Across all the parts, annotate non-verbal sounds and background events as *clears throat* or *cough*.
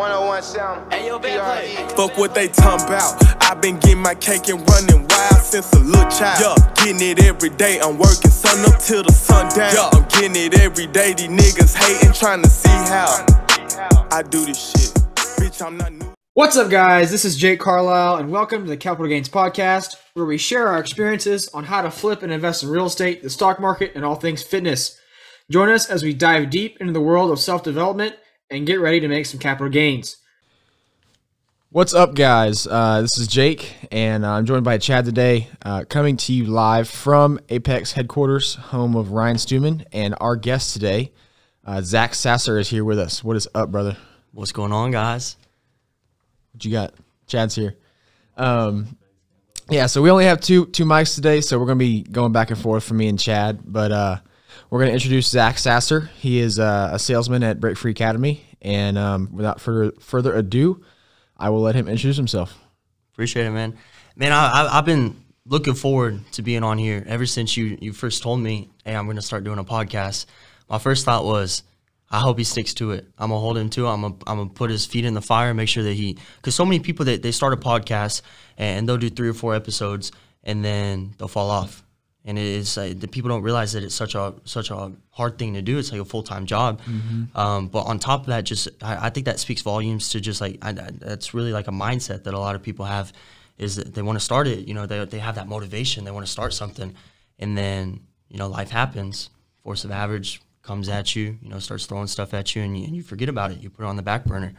101 Sound. Hey, yo, PRE. Fuck what they talking about. I've been getting my cake and running wild since a little child. Yeah, getting it every day. I'm working sun up till the sun down. Yeah, I'm getting it every day. These niggas hating, trying to see how I do this shit. Bitch, I'm not new. What's up, guys? This is Jake Carlisle, and welcome to the Capital Gains Podcast, where we share our experiences on how to flip and invest in real estate, the stock market, and all things fitness. Join us as we dive deep into the world of self development and get ready to make some capital gains. What's up, guys? Uh, this is Jake, and uh, I'm joined by Chad today, uh, coming to you live from Apex headquarters, home of Ryan Stewman. And our guest today, uh, Zach Sasser, is here with us. What is up, brother? What's going on, guys? What you got? Chad's here. Um, yeah, so we only have two two mics today, so we're gonna be going back and forth for me and Chad. But we're gonna introduce Zach Sasser. He is uh, a salesman at Break Free Academy, and um, without further further ado, I will let him introduce himself. Appreciate it, man. Man, I, I, have been looking forward to being on here ever since you you first told me, hey, I'm gonna start doing a podcast. My first thought was, I hope he sticks to it. I'm gonna hold him to it. I'm gonna, I'm gonna put his feet in the fire, and make sure that he, because so many people that they start a podcast and they'll do three or four episodes and then they'll fall off. And it is uh, the people don't realize that it's such a such a hard thing to do. It's like a full time job. Mm-hmm. Um, but on top of that, just I, I, think that speaks volumes to just like I, that's really like a mindset that a lot of people have is that they want to start it. You know, they they have that motivation. They want to start something, and then you know life happens. Force of average comes at you, you know, starts throwing stuff at you, and you, and you forget about it. You put it on the back burner.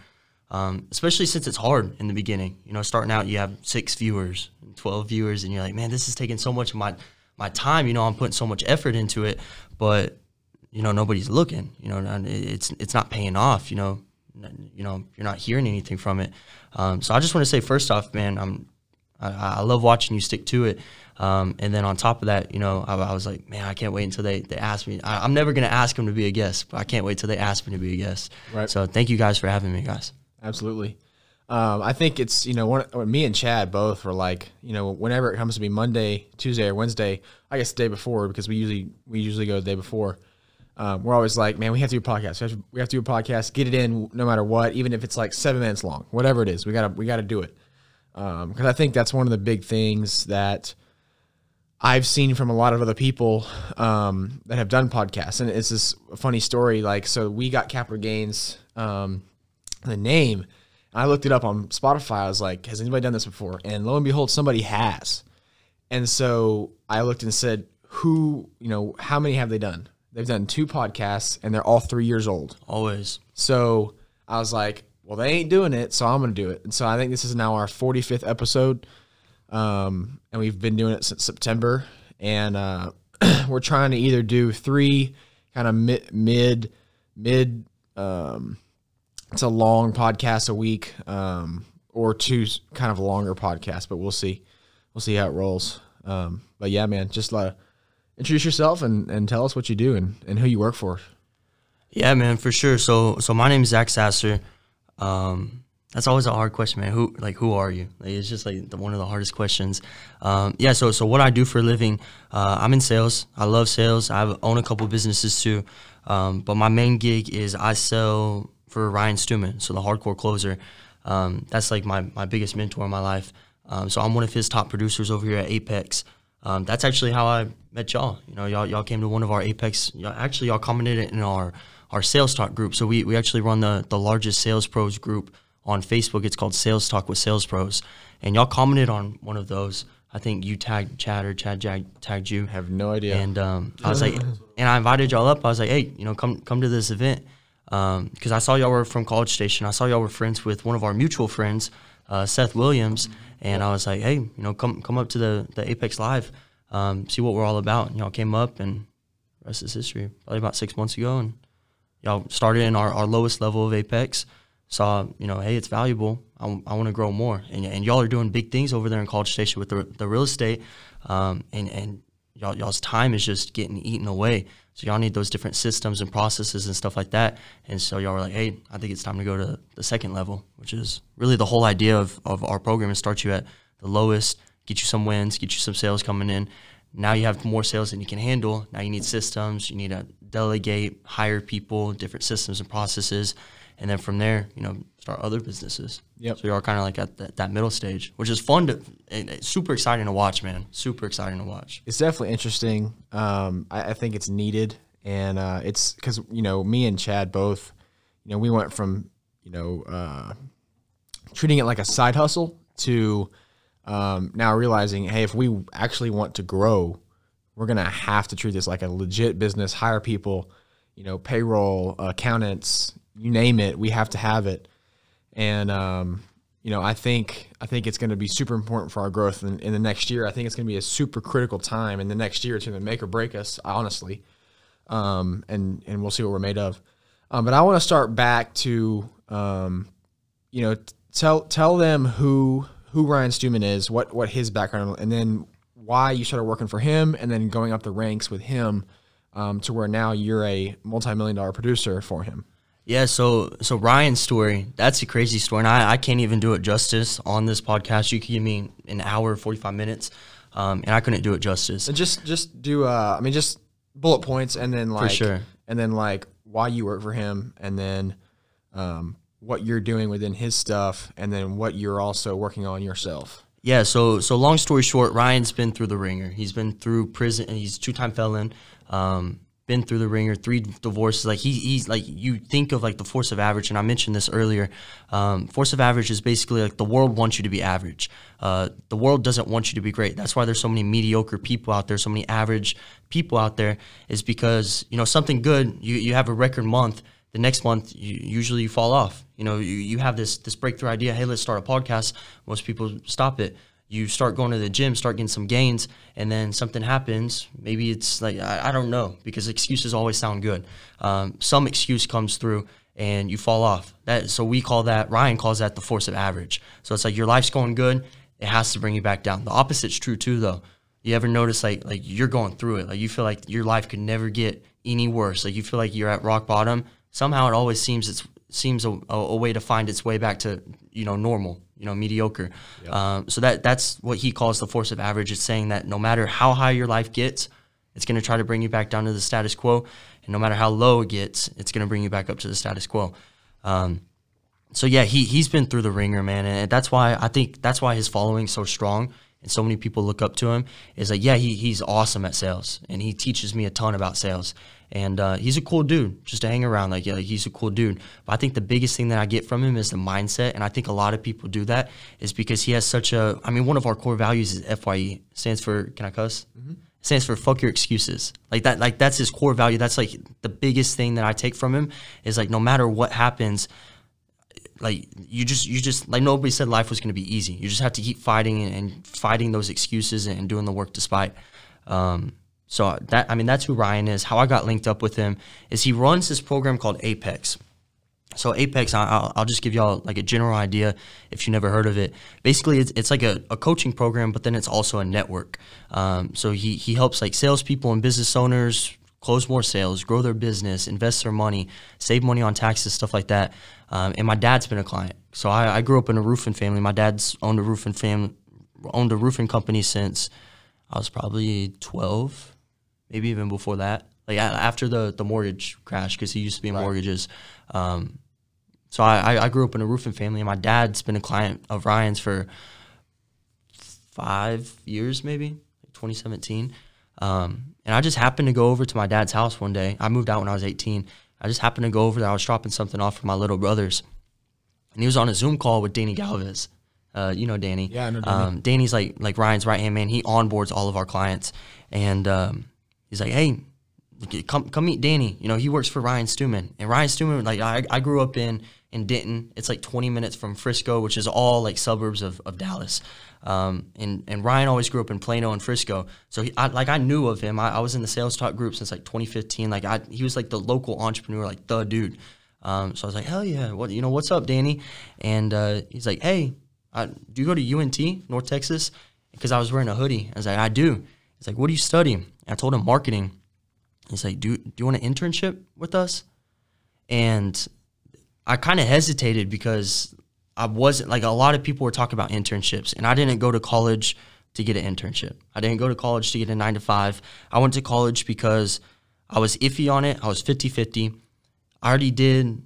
Um, especially since it's hard in the beginning. You know, starting out, you have six viewers, twelve viewers, and you're like, man, this is taking so much of my my time. You know, I'm putting so much effort into it, but you know, nobody's looking. You know, it's it's not paying off. You know, you know, you're not hearing anything from it. Um, so I just want to say, first off, man, I'm I, I love watching you stick to it. Um, and then on top of that, you know, I, I, was like, man, I can't wait until they, they ask me. I, am never going to ask them to be a guest, but I can't wait till they ask me to be a guest. Right. So thank you guys for having me, guys. Absolutely. Um, I think it's, you know, one, me and Chad both were like, you know, whenever it comes to be Monday, Tuesday, or Wednesday, I guess the day before, because we usually, we usually go the day before. Um, we're always like, man, we have to do a podcast. We have to, we have to do a podcast, get it in no matter what, even if it's like seven minutes long, whatever it is, we gotta, we gotta do it. Um, cause I think that's one of the big things that, I've seen from a lot of other people um, that have done podcasts, and it's this funny story. Like, so we got Capital Gains, um, the name. I looked it up on Spotify. I was like, "Has anybody done this before?" And lo and behold, somebody has. And so I looked and said, "Who? You know, how many have they done?" They've done two podcasts, and they're all three years old. Always. So I was like, "Well, they ain't doing it, so I'm going to do it." And so I think this is now our 45th episode. Um, and we've been doing it since September. And uh, *clears throat* we're trying to either do three kind of mid, mid, mid. Um, it's a long podcast a week, um, or two kind of longer podcasts, but we'll see. We'll see how it rolls. Um, but yeah, man, just uh, introduce yourself and, and tell us what you do and, and who you work for. Yeah, man, for sure. So, so my name is Zach Sasser. Um, that's always a hard question, man. Who like who are you? Like, it's just like the, one of the hardest questions. Um, yeah. So so what I do for a living, uh, I'm in sales. I love sales. I own a couple businesses too, um, but my main gig is I sell for Ryan Stewman, so the hardcore closer. Um, that's like my my biggest mentor in my life. Um, so I'm one of his top producers over here at Apex. Um, that's actually how I met y'all. You know, y'all y'all came to one of our Apex. Y'all, actually, y'all commented in our our sales talk group. So we we actually run the the largest sales pros group on Facebook. It's called Sales Talk with Sales Pros, and y'all commented on one of those. I think you tagged Chad or Chad jag, tagged you. I have no idea. And um, I was like, and I invited y'all up. I was like, hey, you know, come come to this event because um, I saw y'all were from College Station. I saw y'all were friends with one of our mutual friends, uh, Seth Williams, and I was like, hey, you know, come come up to the the Apex Live, um, see what we're all about. And y'all came up, and rest is history. Probably about six months ago, and y'all started in our, our lowest level of Apex saw, you know, hey, it's valuable. I, I want to grow more. And, and y'all are doing big things over there in College Station with the, the real estate. Um, and, and y'all, y'all's time is just getting eaten away. So y'all need those different systems and processes and stuff like that. And so y'all were like, hey, I think it's time to go to the second level, which is really the whole idea of, of our program is start you at the lowest, get you some wins, get you some sales coming in. Now you have more sales than you can handle. Now you need systems. You need to delegate, hire people, different systems and processes and then from there, you know, start other businesses. Yep. So you are kind of like at that, that middle stage, which is fun to, and super exciting to watch, man. Super exciting to watch. it's definitely interesting. Um, I, I think it's needed, and uh, it's because you know me and Chad both, you know, we went from you know uh, treating it like a side hustle to um, now realizing, hey, if we actually want to grow, we're gonna have to treat this like a legit business. Hire people, you know, payroll, accountants, you name it. We have to have it, and um, you know, I think I think it's going to be super important for our growth in, in the next year. I think it's going to be a super critical time in the next year. It's going to make or break us, honestly, um, and and we'll see what we're made of. Um, but I want to start back to, um, you know, t- tell tell them who who Ryan Stewman is, what what his background, and then why you started working for him, and then going up the ranks with him um, to where now you're a multi million dollar producer for him. Yeah, so so Ryan's story, that's a crazy story. And I, I can't even do it justice on this podcast. You could give me an hour, 45 minutes, um, and I couldn't do it justice. And just just do uh I mean just bullet points and then like sure. and then like why you work for him and then um what you're doing within his stuff and then what you're also working on yourself. Yeah, so so long story short, Ryan's been through the ringer. He's been through prison. And he's two time felon. Um, been through the ringer, three divorces. Like he, he's like you think of like the force of average, and I mentioned this earlier. Um, force of average is basically like the world wants you to be average. Uh, the world doesn't want you to be great. That's why there's so many mediocre people out there, so many average people out there. Is because you know something good. You you have a record month. The next month, you, usually you fall off. You know, you, you have this this breakthrough idea. Hey, let's start a podcast. Most people stop it you start going to the gym, start getting some gains, and then something happens. Maybe it's like I, I don't know because excuses always sound good. Um, some excuse comes through and you fall off. That so we call that Ryan calls that the force of average. So it's like your life's going good, it has to bring you back down. The opposite's true too, though. You ever notice like like you're going through it, like you feel like your life could never get any worse. Like you feel like you're at rock bottom. Somehow it always seems it's seems a, a, way to find its way back to you know normal you know mediocre. Um, so that that's what he calls the force of average. It's saying that no matter how high your life gets it's going to try to bring you back down to the status quo. And no matter how low it gets it's going to bring you back up to the status quo. Um, so yeah he, he's been through the ringer man. And that's why i think that's why his following's so strong and so many people look up to him is like yeah he, he's awesome at sales and he teaches me a ton about sales and uh, he's a cool dude just to hang around like yeah he's a cool dude. But i think the biggest thing that i get from him is the mindset and i think a lot of people do that is because he has such a i mean one of our core values is fye stands for can i cuss? Stands for fuck your excuses. Like that like that's his core value. That's like the biggest thing that i take from him is like no matter what happens like you just you just like nobody said life was going to be easy. You just have to keep fighting and, and fighting those excuses and, doing the work despite um, so that i mean that's who ryan is. How i got linked up with him is he runs this program called apex. So apex i'll, I'll just give y'all like a general idea if you never heard of it. Basically it's, it's like a, a coaching program but then it's also a network. Um, so he, he helps like salespeople and business owners close more sales, grow their business, invest their money, save money on taxes, stuff like that. Um, and my dad's been a client, so I, I, grew up in a roofing family. My dad's owned a roofing family, owned a roofing company since I was probably twelve, maybe even before that. Like after the the mortgage crash, because he used to be in right. mortgages. Um, so I, I grew up in a roofing family, and my dad's been a client of Ryan's for five years, maybe 2017. Um, and I just happened to go over to my dad's house one day. I moved out when I was 18. I just happened to go over there. I was dropping something off for my little brothers. And he was on a Zoom call with Danny Galvez. Uh, you know Danny. Yeah, I know Danny. Um, Danny's like like Ryan's right hand man. He onboards all of our clients, and um, he's like, "Hey, come come meet Danny. You know, he works for Ryan Stewman, and Ryan Stewman, like I, I grew up in in Denton. It's like 20 minutes from Frisco, which is all like suburbs of, of Dallas. Um, and and Ryan always grew up in Plano and Frisco, so he, I, like I knew of him. I, I, was in the sales talk group since like 2015. Like I, he was like the local entrepreneur, like the dude. Um, so I was like, hell yeah, what you know, what's up, Danny? And uh, he's like, hey, I, do you go to UNT, North Texas? Because I was wearing a hoodie. I was like, I do. He's like, what do you study? I told him marketing. He's like, do do you want an internship with us? And I kind of hesitated because I wasn't like a lot of people were talking about internships, and I didn't go to college to get an internship. I didn't go to college to get a nine to five. I went to college because I was iffy on it. I was 50 50. I already did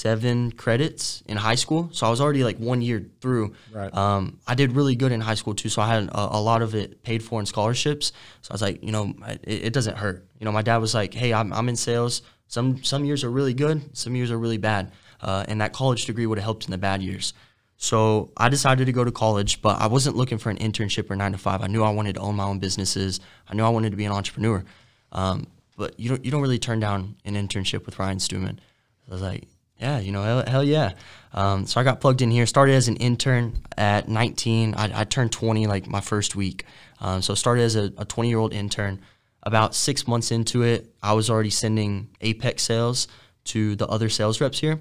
27 credits in high school. So I was already like one year through. Right. Um, I did really good in high school too. So I had a, a lot of it paid for in scholarships. So I was like, you know, it, it doesn't hurt. You know, my dad was like, hey, I'm, I'm in sales. Some, some years are really good, some years are really bad. Uh, and that college degree would have helped in the bad years. So I decided to go to college, but I wasn't looking for an internship or nine to five. I knew I wanted to own my own businesses. I knew I wanted to be an entrepreneur. Um, but you don't you don't really turn down an internship with Ryan Stewman. So I was like, yeah, you know, hell, hell yeah. Um, so I got plugged in here. Started as an intern at 19. I, I turned 20 like my first week. Um, so started as a 20 year old intern. About six months into it, I was already sending Apex sales to the other sales reps here.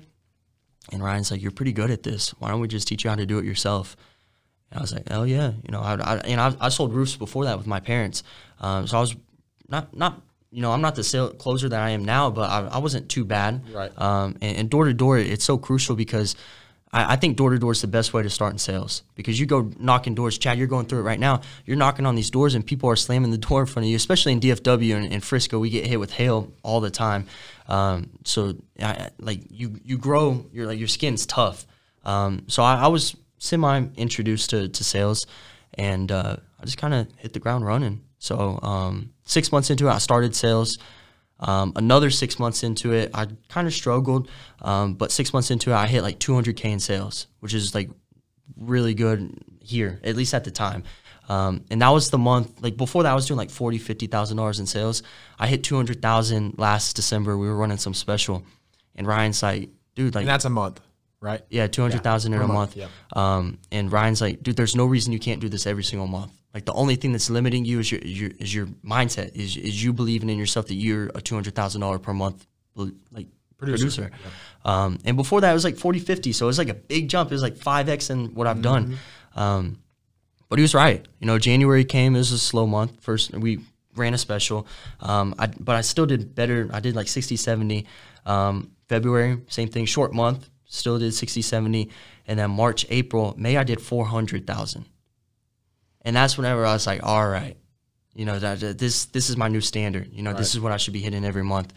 And Ryan's like, "You're pretty good at this. Why don't we just teach you how to do it yourself?" And I was like, "Oh yeah, you know." I, I and I, I sold roofs before that with my parents, um, so I was not not you know I'm not the sale closer that I am now, but I, I wasn't too bad. Right. Um, and door to door, it's so crucial because I, I think door to door is the best way to start in sales because you go knocking doors. Chad, you're going through it right now. You're knocking on these doors and people are slamming the door in front of you, especially in DFW and, and Frisco. We get hit with hail all the time. Um, so I, like you, you grow. Your like your skin's tough. Um, so I, I was semi introduced to, to sales, and uh, I just kind of hit the ground running. So um, six months into it, I started sales. Um, another six months into it, I kind of struggled, um, but six months into it, I hit like 200k in sales, which is like really good here, at least at the time. Um, and that was the month. Like before that, I was doing like forty, fifty thousand dollars in sales. I hit two hundred thousand last December. We were running some special, and Ryan's like, "Dude, like And that's a month, right? yeah, two hundred thousand in a month." month, Um, and Ryan's like, "Dude, there's no reason you can't do this every single month. Like the only thing that's limiting you is your is your, is your mindset. Is is you believing in yourself that you're a two hundred thousand dollar per month like producer. Um, and before that, it was like 40, 50. So it was like a big jump. It was like 5X in what I've done. Um, but he was right. You know, January came, it was a slow month. First, we ran a special. Um, I, but I still did better. I did like 60, 70. Um, February, same thing, short month, still did 60, 70. And then March, April, May, I did 400,000. And that's whenever I was like, all right, you know, that, this this is my new standard. You know, this is what I should be hitting every month.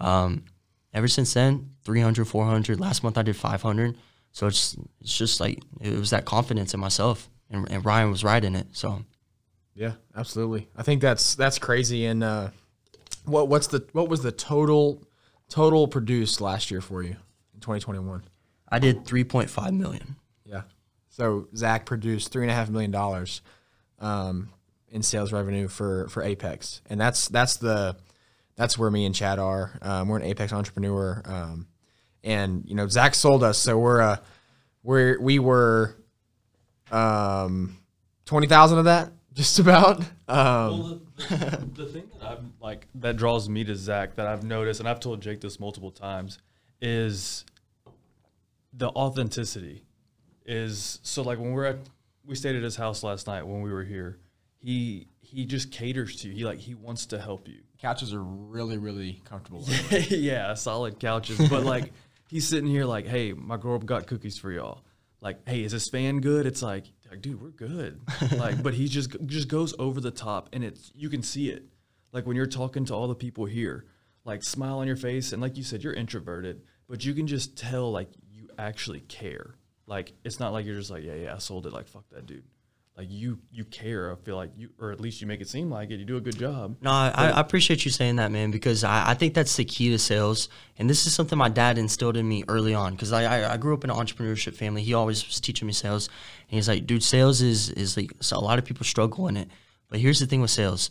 Um, ever since then, 300, 400. Last month I did 500. So it's it's just like it was that confidence in myself, and, and Ryan was right in it. So Yeah, absolutely. I think that's that's crazy. And uh, what what's the what was the total total produced last year for you in 2021? I did 3.5 million. Yeah. So Zach produced three and a half million dollars um, in sales revenue for for Apex, and that's that's the that's where me and Chad are. Um, we're an Apex entrepreneur, um, and you know Zach sold us, so we're uh we're we were um twenty thousand of that *laughs* just about. Um, Well, the, the thing that I'm like that draws me to Zach that I've noticed, and I've told Jake this multiple times, is the authenticity. Is so like when we're at we stayed at his house last night when we were here. He he just caters to you. He like he wants to help you. couches are really really comfortable. *laughs* yeah, solid couches. But *laughs* like he's sitting here like, hey, my girl got cookies for y'all. Like, hey, is this fan good? It's like, like, dude, we're good. *laughs* Like, but he just just goes over the top, and it's you can see it. Like when you're talking to all the people here, like smile on your face, and like you said, you're introverted, but you can just tell like you actually care. Like it's not like you're just like, yeah, yeah, I sold it. Like fuck that dude. Like you you care. I feel like you, or at least you make it seem like it. You do a good job. No, I, I appreciate you saying that, man, because I, I think that's the key to sales. And this is something my dad instilled in me early on because I, I, grew up in an entrepreneurship family. He always was teaching me sales. And he's like, dude, sales is, is like, so a lot of people struggle in it. But here's the thing with sales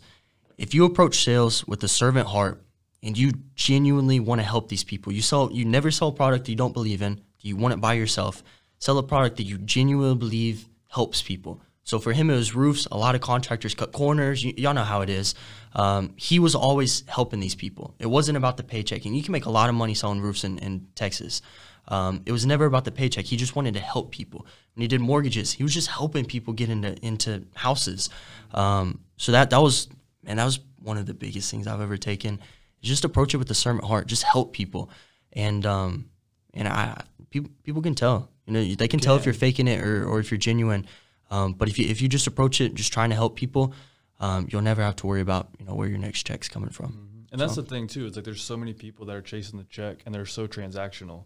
if you approach sales with a servant heart and you genuinely want to help these people, you sell, you never sell a product you don't believe in, do you want it by yourself, sell a product that you genuinely believe helps people. So for him, it was roofs. A lot of contractors cut corners. Y- y'all know how it is. Um, he was always helping these people. It wasn't about the paycheck. And you can make a lot of money selling roofs in, in Texas. Um, it was never about the paycheck. He just wanted to help people. When he did mortgages, he was just helping people get into into houses. Um, so that that was and that was one of the biggest things I've ever taken. Just approach it with a servant heart. Just help people, and um, and I people people can tell. You know, they can tell if you're faking it or, or if you're genuine. Um, but if you if you just approach it just trying to help people, um, you'll never have to worry about you know where your next check's coming from. And that's the thing too. It's like there's so many people that are chasing the check and they're so transactional.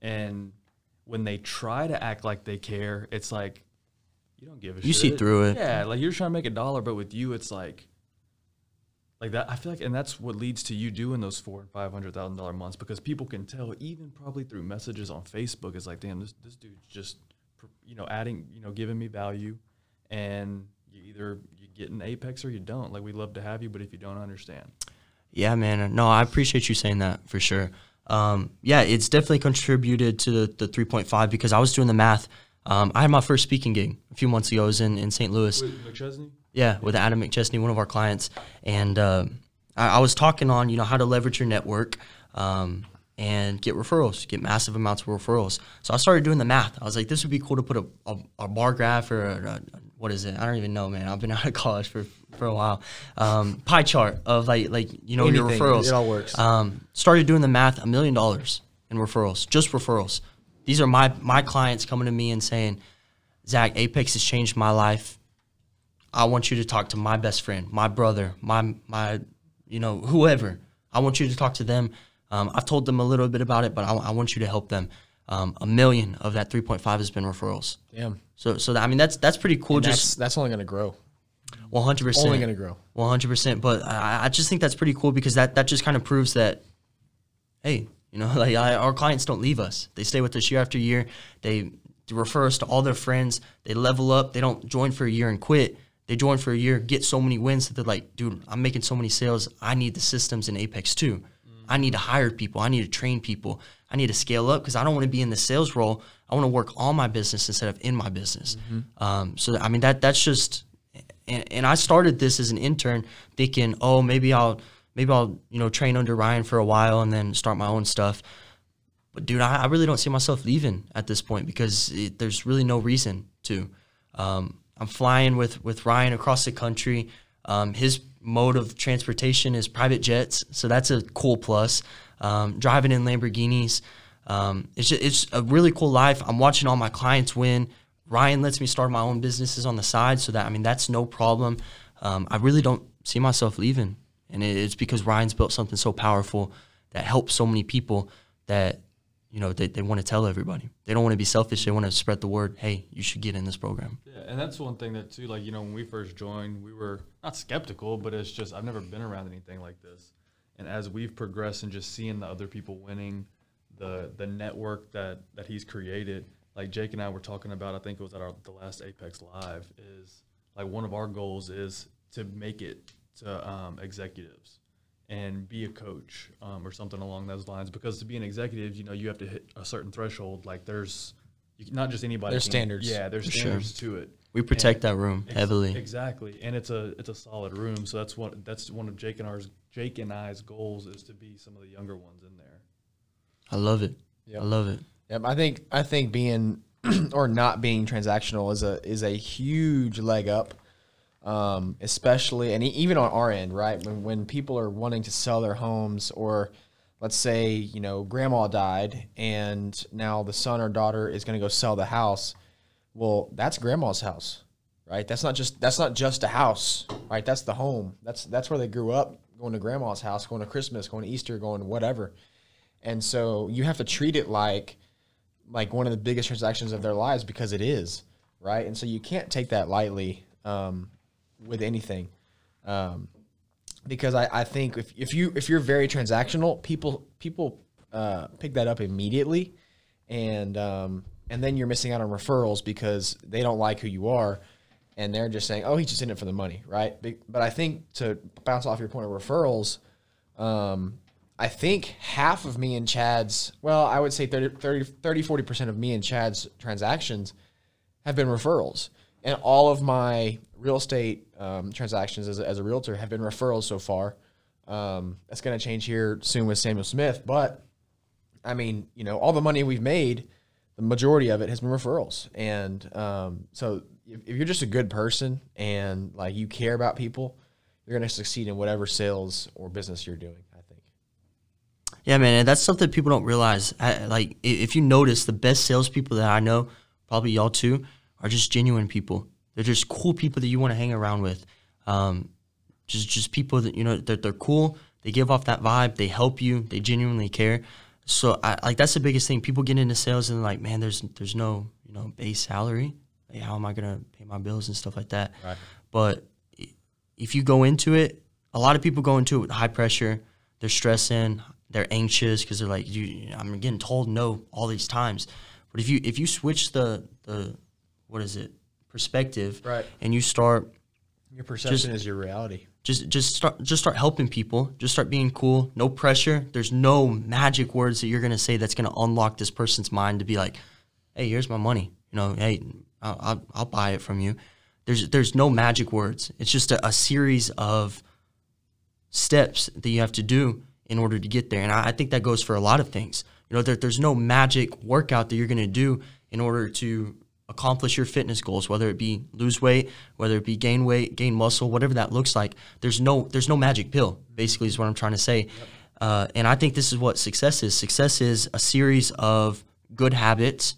And when they try to act like they care, it's like you don't give a shit. You see through it. Yeah, like you're trying to make a dollar, but with you, it's like like that. I feel like, and that's what leads to you doing those four and five hundred thousand dollar months because people can tell, even probably through messages on Facebook, is like, damn, this this dude's just you know adding, you know, giving me value, and you either you get an apex or you don't. Like we love to have you, but if you don't understand. Yeah, man. No, I appreciate you saying that for sure. Um, yeah, it's definitely contributed to the, the 3.5 because I was doing the math. Um, I had my first speaking gig a few months ago. I was in, in St. Louis. Wait? Yeah, with Adam McChesney, one of our clients, and uh, I, I was talking on you know how to leverage your network um, and get referrals, get massive amounts of referrals. So I started doing the math. I was like, this would be cool to put a, a, a bar graph or a, a, what is it? I don't even know, man. I've been *laughs* out of college for, for a while. Um, pie chart of like like you know your referrals. It all works. Um, started doing the math. A million dollars in referrals, just referrals. These are my my clients coming to me and saying, Zach, Apex has changed my life. I want you to talk to my best friend, my brother, my my, you know, whoever. I want you to talk to them. Um, I've told them a little bit about it, but I, I want you to help them. Um, a million of that 3.5 has been referrals. Damn. So, so that, I mean, that's that's pretty cool. And just that's that's only gonna grow. 100. percent Only gonna grow. 100. percent But I, I just think that's pretty cool because that that just kind of proves that, hey, you know, *laughs* like I, our clients don't leave us. They stay with us year after year. They refer us to all their friends. They level up. They don't join for a year and quit. They join for a year, get so many wins that they're like, dude, I'm making so many sales. I need the systems in Apex too. I need to hire people. I need to train people. I need to scale up because I don't want to be in the sales role. I want to work on my business instead of in my business. Um, so I mean that that's just, and, and I started this as an intern thinking, oh maybe I'll maybe I'll you know train under Ryan for a while and then start my own stuff. But dude, I, I really don't see myself leaving at this point because it, there's really no reason to. Um, I'm flying with with Ryan across the country. Um, his mode of transportation is private jets, so that's a cool plus. Um, driving in Lamborghinis, um, it's just, it's a really cool life. I'm watching all my clients win. Ryan lets me start my own businesses on the side, so that I mean that's no problem. Um, I really don't see myself leaving, and it, it's because Ryan's built something so powerful that helps so many people that you know they, they want to tell everybody. They don't want to be selfish. They want to spread the word. Hey, you should get in this program. Yeah, and that's one thing that too, like you know, when we first joined, we were not skeptical, but it's just I've never been around anything like this. And as we've progressed and just seeing the other people winning, the the network that that he's created, like Jake and I were talking about, I think it was at our the last Apex Live, is like one of our goals is to make it to um, executives and be a coach um, or something along those lines. Because to be an executive, you know, you have to hit a certain threshold. Like there's you, not just anybody. There's can- standards. Yeah, there's For sure. standards to it. We protect And- that room Ex- heavily. Exactly, and it's a it's a solid room. So that's one that's one of Jake and ours Jake and I's goals is to be some of the younger ones in there. I love it. Yep. I love it. Yep, I think I think being *clears throat* or not being transactional is a is a huge leg up, um, especially and even on our end, right? When when people are wanting to sell their homes, or let's say you know grandma died and now the son or daughter is going to go sell the house. Well, that's grandma's house, right? That's not just that's not just a house, right? That's the home. That's that's where they grew up, going to grandma's house, going to Christmas, going to Easter, going to whatever. And so you have to treat it like like one of the biggest transactions of their lives because it is, right? And so you can't take that lightly um, with anything. Um, because I, I think if, if you if you're very transactional, people people uh, pick that up immediately, and um, and then you're missing out on referrals because they don't like who you are, and they're just saying, oh, he's just in it for the money, right? But I think to bounce off your point of referrals, um, I think half of me and Chad's, well, I would say 30, 30, 30 40% of me and Chad's transactions have been referrals. And all of my real estate um, transactions as a, as a realtor have been referrals so far. Um, that's going to change here soon with Samuel Smith. But I mean, you know, all the money we've made, the majority of it has been referrals. And um, so if, if you're just a good person and like you care about people, you're going to succeed in whatever sales or business you're doing, I think. Yeah, man, and that's something people don't realize. I, like, if you notice, the best salespeople that I know, probably y'all too, are just genuine people. They're just cool people that you want to hang around with. Um, just, just people that you know, they're, they're cool. They give off that vibe. They help you. They genuinely care. So I like that's the biggest thing. People get into sales and like, man, there's there's no you know base salary. Like, how am I gonna pay my bills and stuff like that? Right. But if you go into it, a lot of people go into it with high pressure. They're stressing. They're anxious because they're like, you, I'm getting told no all these times. But if you if you switch the the what is it perspective, Right. and you start Your perception is your reality. just just start just start helping people. Just start being cool. No pressure. There's no magic words that you're going to say that's going to unlock this person's mind to be like hey here's my money. You know hey I'll, I'll, I'll buy it from you. There's there's no magic words. It's just a, a series of steps that you have to do in order to get there. And I, I think that goes for a lot of things. You know there, there's no magic workout that you're going to do in order to accomplish your fitness goals whether it be lose weight whether it be gain weight gain muscle whatever that looks like there's no there's no magic pill basically is what i'm trying to say. Uh, and i think this is what success is. Success is a series of good habits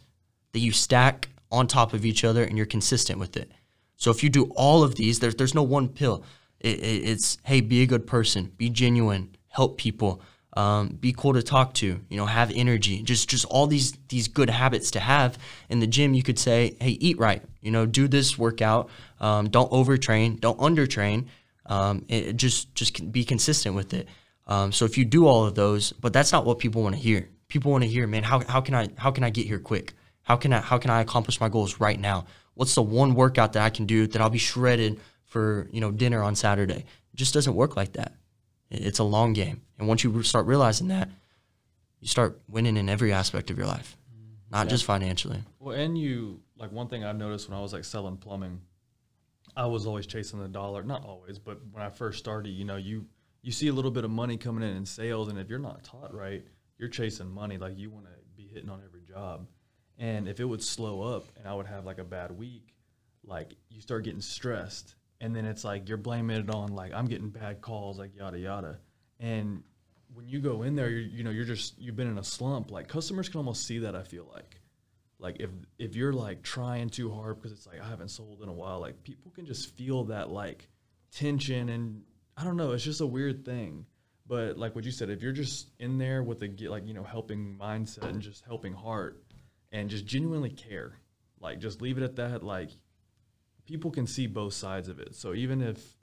that you stack on top of each other and you're consistent with it. So if you do all of these there's, there's no one pill. It, it, it's hey be a good person be genuine help people um, be cool to talk to you know have energy just just all these these good habits to have. In the gym you could say hey eat right you know do this workout um, don't overtrain don't undertrain um, it, just just be consistent with it. Um, so if you do all of those but that's not what people want to hear. People want to hear man how, how can i how can i get here quick? How can i how can i accomplish my goals right now? What's the one workout that i can do that i'll be shredded for you know dinner on saturday? It just doesn't work like that It's a long game, and once you start realizing that, you start winning in every aspect of your life, not just financially. Well, and you like one thing I've noticed when I was like selling plumbing, I was always chasing the dollar. Not always, but when I first started, you know, you you see a little bit of money coming in in sales, and if you're not taught right, you're chasing money. Like you want to be hitting on every job, and if it would slow up, and I would have like a bad week, like you start getting stressed, and then it's like you're blaming it on like I'm getting bad calls, like yada yada, and when you go in there, you're, you know, you're just you've been in a slump. Like customers can almost see that. I feel like, like if if you're like trying too hard because it's like I haven't sold in a while, like people can just feel that like tension and I don't know. It's just a weird thing. But like what you said, if you're just in there with a like you know helping mindset and just helping heart and just genuinely care, like just leave it at that. Like people can see both sides of it. So even if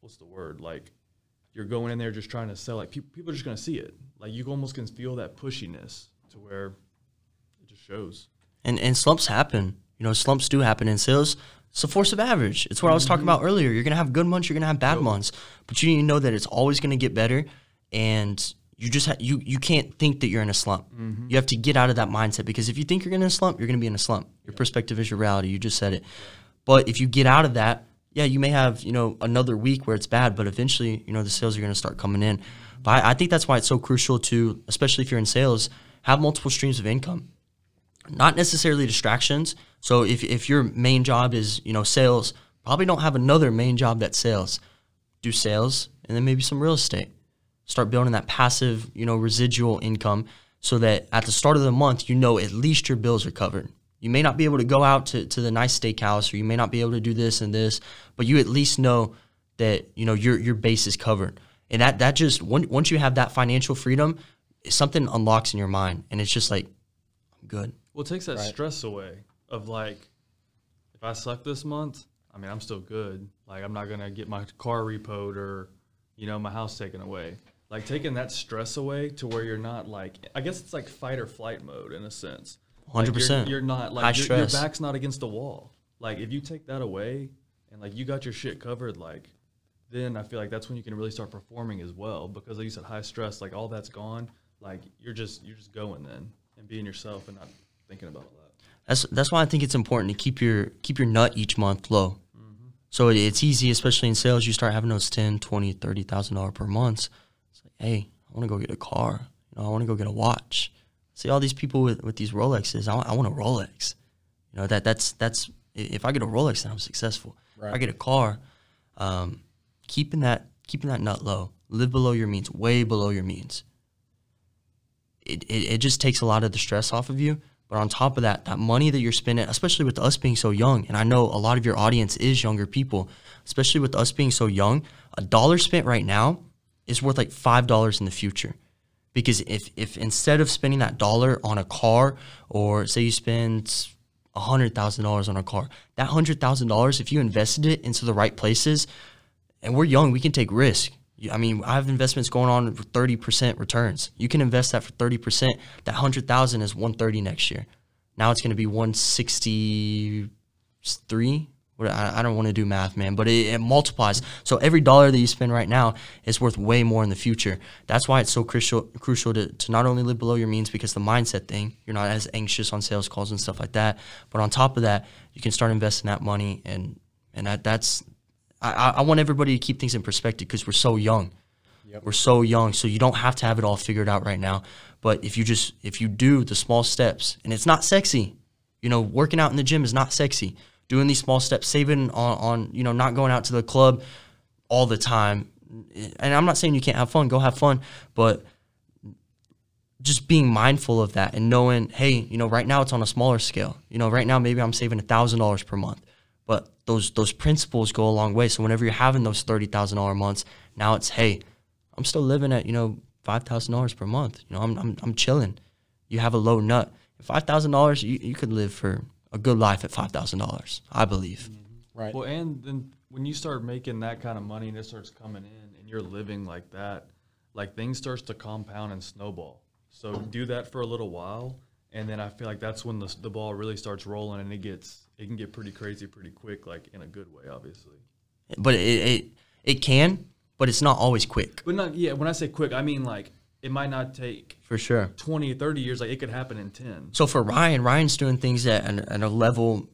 what's the word like you're going in there just trying to sell like people, people are just going to see it like you almost can feel that pushiness to where it just shows And and slumps happen. You know, slumps do happen in sales. It's a force of average. It's what I was talking mm-hmm. about earlier. You're gonna have good months. You're gonna have bad months, but you need to know that it's always gonna get better. And you just ha- you you can't think that you're in a slump. Mm-hmm. You have to get out of that mindset because if you think you're in a slump, you're gonna be in a slump. Your perspective is your reality. You just said it. But if you get out of that, yeah, you may have you know another week where it's bad, but eventually you know the sales are gonna start coming in. But I, I think that's why it's so crucial to, especially if you're in sales, have multiple streams of income not necessarily distractions. So if, if your main job is, you know, sales, probably don't have another main job that sales. Do sales and then maybe some real estate. Start building that passive, you know, residual income so that at the start of the month, you know at least your bills are covered. You may not be able to go out to, to the nice steakhouse or you may not be able to do this and this, but you at least know that, you know, your your base is covered. And that that just once once you have that financial freedom, something unlocks in your mind and it's just like I'm good. well it takes that stress away of like if i suck this month i mean i'm still good like i'm not going to get my car repoed or you know my house taken away like taking that stress away to where you're not like i guess it's like fight or flight mode in a sense Like, you're- 100%. you're, not like High your, your back's not against the wall like if you take that away and like you got your shit covered like then i feel like that's when you can really start performing as well because like you said high stress like all that's gone like you're just you're just going then and being yourself and not thinking about all that That's that's why I think it's important to keep your keep your nut each month low. Mm-hmm. So it, it's easy, especially in sales. You start having those ten, twenty, thirty thousand dollar per months. It's like, hey, I want to go get a car. You know, I want to go get a watch. See all these people with, with these Rolexes. I want, I want a Rolex. You know that that's that's if I get a Rolex, then I'm successful. If I get a car, um, keeping that keeping that nut low. Live below your means, way below your means it, it, it just takes a lot of the stress off of you. But on top of that, that money that you're spending, especially with us being so young, and I know a lot of your audience is younger people, especially with us being so young, a dollar spent right now is worth like five dollars in the future. Because if if instead of spending that dollar on a car, or say you spend hundred thousand dollars on a car, that hundred thousand dollars, if you invested it into the right places, and we're young, we can take risk. I mean, I have investments going on for thirty percent returns. You can invest that for thirty percent. That hundred thousand is one thirty next year. Now it's going to be one sixty three. What I, I don't want to do math, man, but it, it multiplies. So every dollar that you spend right now is worth way more in the future. That's why it's so crucial crucial to, to not only live below your means because the mindset thing, you're not as anxious on sales calls and stuff like that. But on top of that, you can start investing that money, and and that, that's I, I I want everybody to keep things in perspective because we're so young. We're so young, so you don't have to have it all figured out right now. But if you just if you do the small steps, and it's not sexy, you know, working out in the gym is not sexy. Doing these small steps, saving on, on you know, not going out to the club all the time. And I'm not saying you can't have fun, go have fun, but just being mindful of that and knowing, hey, you know, right now it's on a smaller scale. You know, right now maybe I'm saving thousand dollars per month, but those those principles go a long way. So whenever you're having those thirty thousand dollar months, now it's hey, I'm still living at you know five thousand dollars per month. You know, I'm I'm I'm chilling. You have a low nut. Five thousand dollars, you you could live for a good life at five thousand dollars. I believe. Mm-hmm. Right. Well, and then when you start making that kind of money and it starts coming in and you're living like that, like things starts to compound and snowball. So do that for a little while, and then I feel like that's when the, the ball really starts rolling and it gets it can get pretty crazy pretty quick, like in a good way, obviously. But it it, it can, but it's not always quick. But not yeah. When I say quick, I mean like it might not take For sure. 20 or 30 years. Like it could happen in 10. So for Ryan, Ryan's doing things at, an, at a level,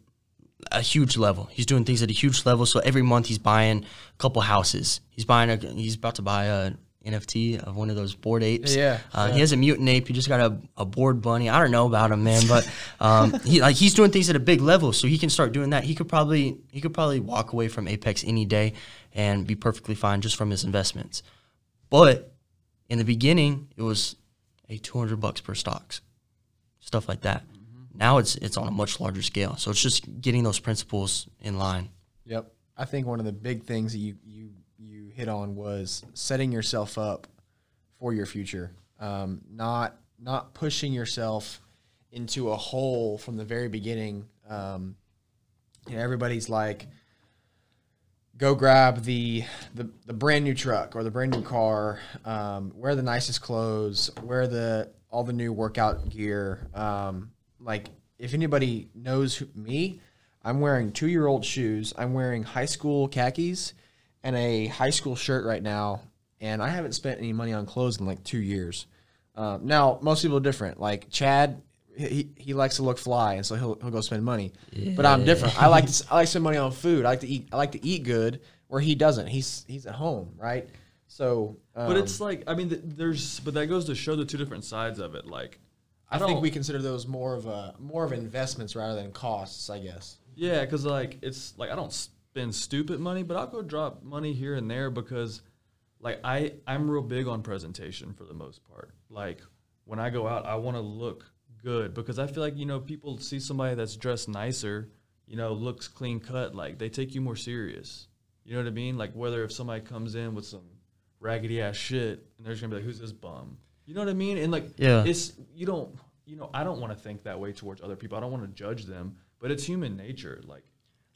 a huge level. He's doing things at a huge level. So every month he's buying a couple houses. He's buying a. He's about to buy a NFT of one of those Bored Apes. Yeah, Uh, He has a mutant ape. He just got a, a Bored Bunny. I don't know about him, man, but um, *laughs* he like he's doing things at a big level. So he can start doing that. He could probably he could probably walk away from Apex any day and be perfectly fine just from his investments. But in the beginning, it was a 200 bucks per stocks, stuff like that. Now it's it's on a much larger scale. So it's just getting those principles in line. Yep. I think one of the big things that you you you hit on was setting yourself up for your future. Um, not not pushing yourself into a hole from the very beginning. Um, you know, everybody's like, go grab the, the the brand new truck or the brand new car, um, wear the nicest clothes, wear the all the new workout gear. Um, like if anybody knows who, me, I'm wearing two year old shoes. I'm wearing high school khakis and a high school shirt right now, and I haven't spent any money on clothes in like two years. Um, now most people are different. Like Chad, he, he likes to look fly, and so he'll, he'll go spend money. But I'm different. I like to *laughs* I like to spend money on food. I like to eat. I like to eat good. Where he doesn't. He's he's at home, right? So, um, But it's like, I mean, th- there's, but that goes to show the two different sides of it. Like, I, I think we consider those more of a more of investments rather than costs. I guess. Yeah, because like it's like I don't spend stupid money, but I'll go drop money here and there because like I I'm real big on presentation for the most part. Like when I go out, I want to look good because I feel like you know people see somebody that's dressed nicer, you know, looks clean cut, like they take you more serious. You know what I mean? Like whether if somebody comes in with some raggedy ass shit and they're just gonna be like, "Who's this bum?" You know what I mean? And like, Yeah. it's you don't you know I don't want to think that way towards other people. I don't want to judge them, but it's human nature. Like